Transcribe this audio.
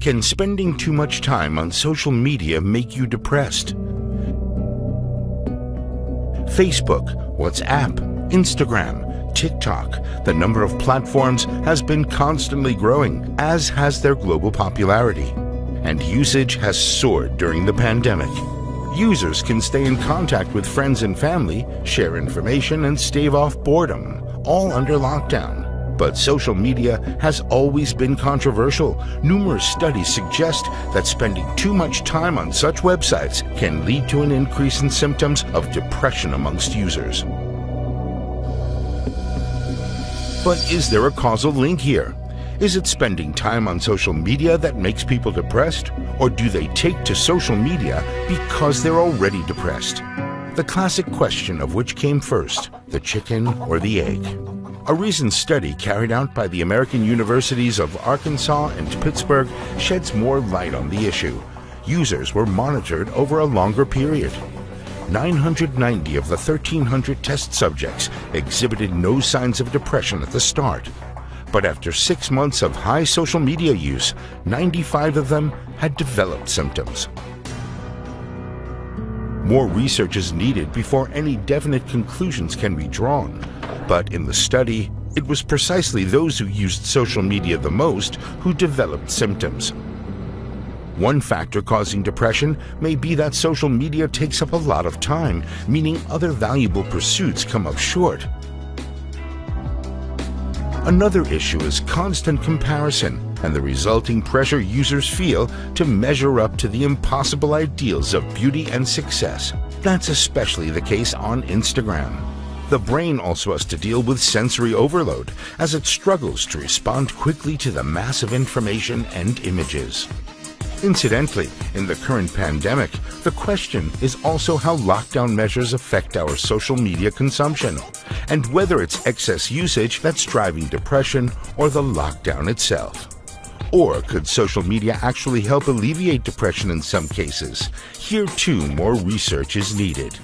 Can spending too much time on social media make you depressed? Facebook, WhatsApp, Instagram, TikTok, the number of platforms has been constantly growing, as has their global popularity. And usage has soared during the pandemic. Users can stay in contact with friends and family, share information, and stave off boredom, all under lockdown. But social media has always been controversial. Numerous studies suggest that spending too much time on such websites can lead to an increase in symptoms of depression amongst users. But is there a causal link here? Is it spending time on social media that makes people depressed? Or do they take to social media because they're already depressed? The classic question of which came first, the chicken or the egg? A recent study carried out by the American universities of Arkansas and Pittsburgh sheds more light on the issue. Users were monitored over a longer period. 990 of the 1,300 test subjects exhibited no signs of depression at the start. But after six months of high social media use, 95 of them had developed symptoms. More research is needed before any definite conclusions can be drawn. But in the study, it was precisely those who used social media the most who developed symptoms. One factor causing depression may be that social media takes up a lot of time, meaning other valuable pursuits come up short. Another issue is constant comparison and the resulting pressure users feel to measure up to the impossible ideals of beauty and success. That's especially the case on Instagram. The brain also has to deal with sensory overload as it struggles to respond quickly to the massive information and images. Incidentally, in the current pandemic, the question is also how lockdown measures affect our social media consumption, and whether it's excess usage that's driving depression or the lockdown itself. Or could social media actually help alleviate depression in some cases? Here too, more research is needed.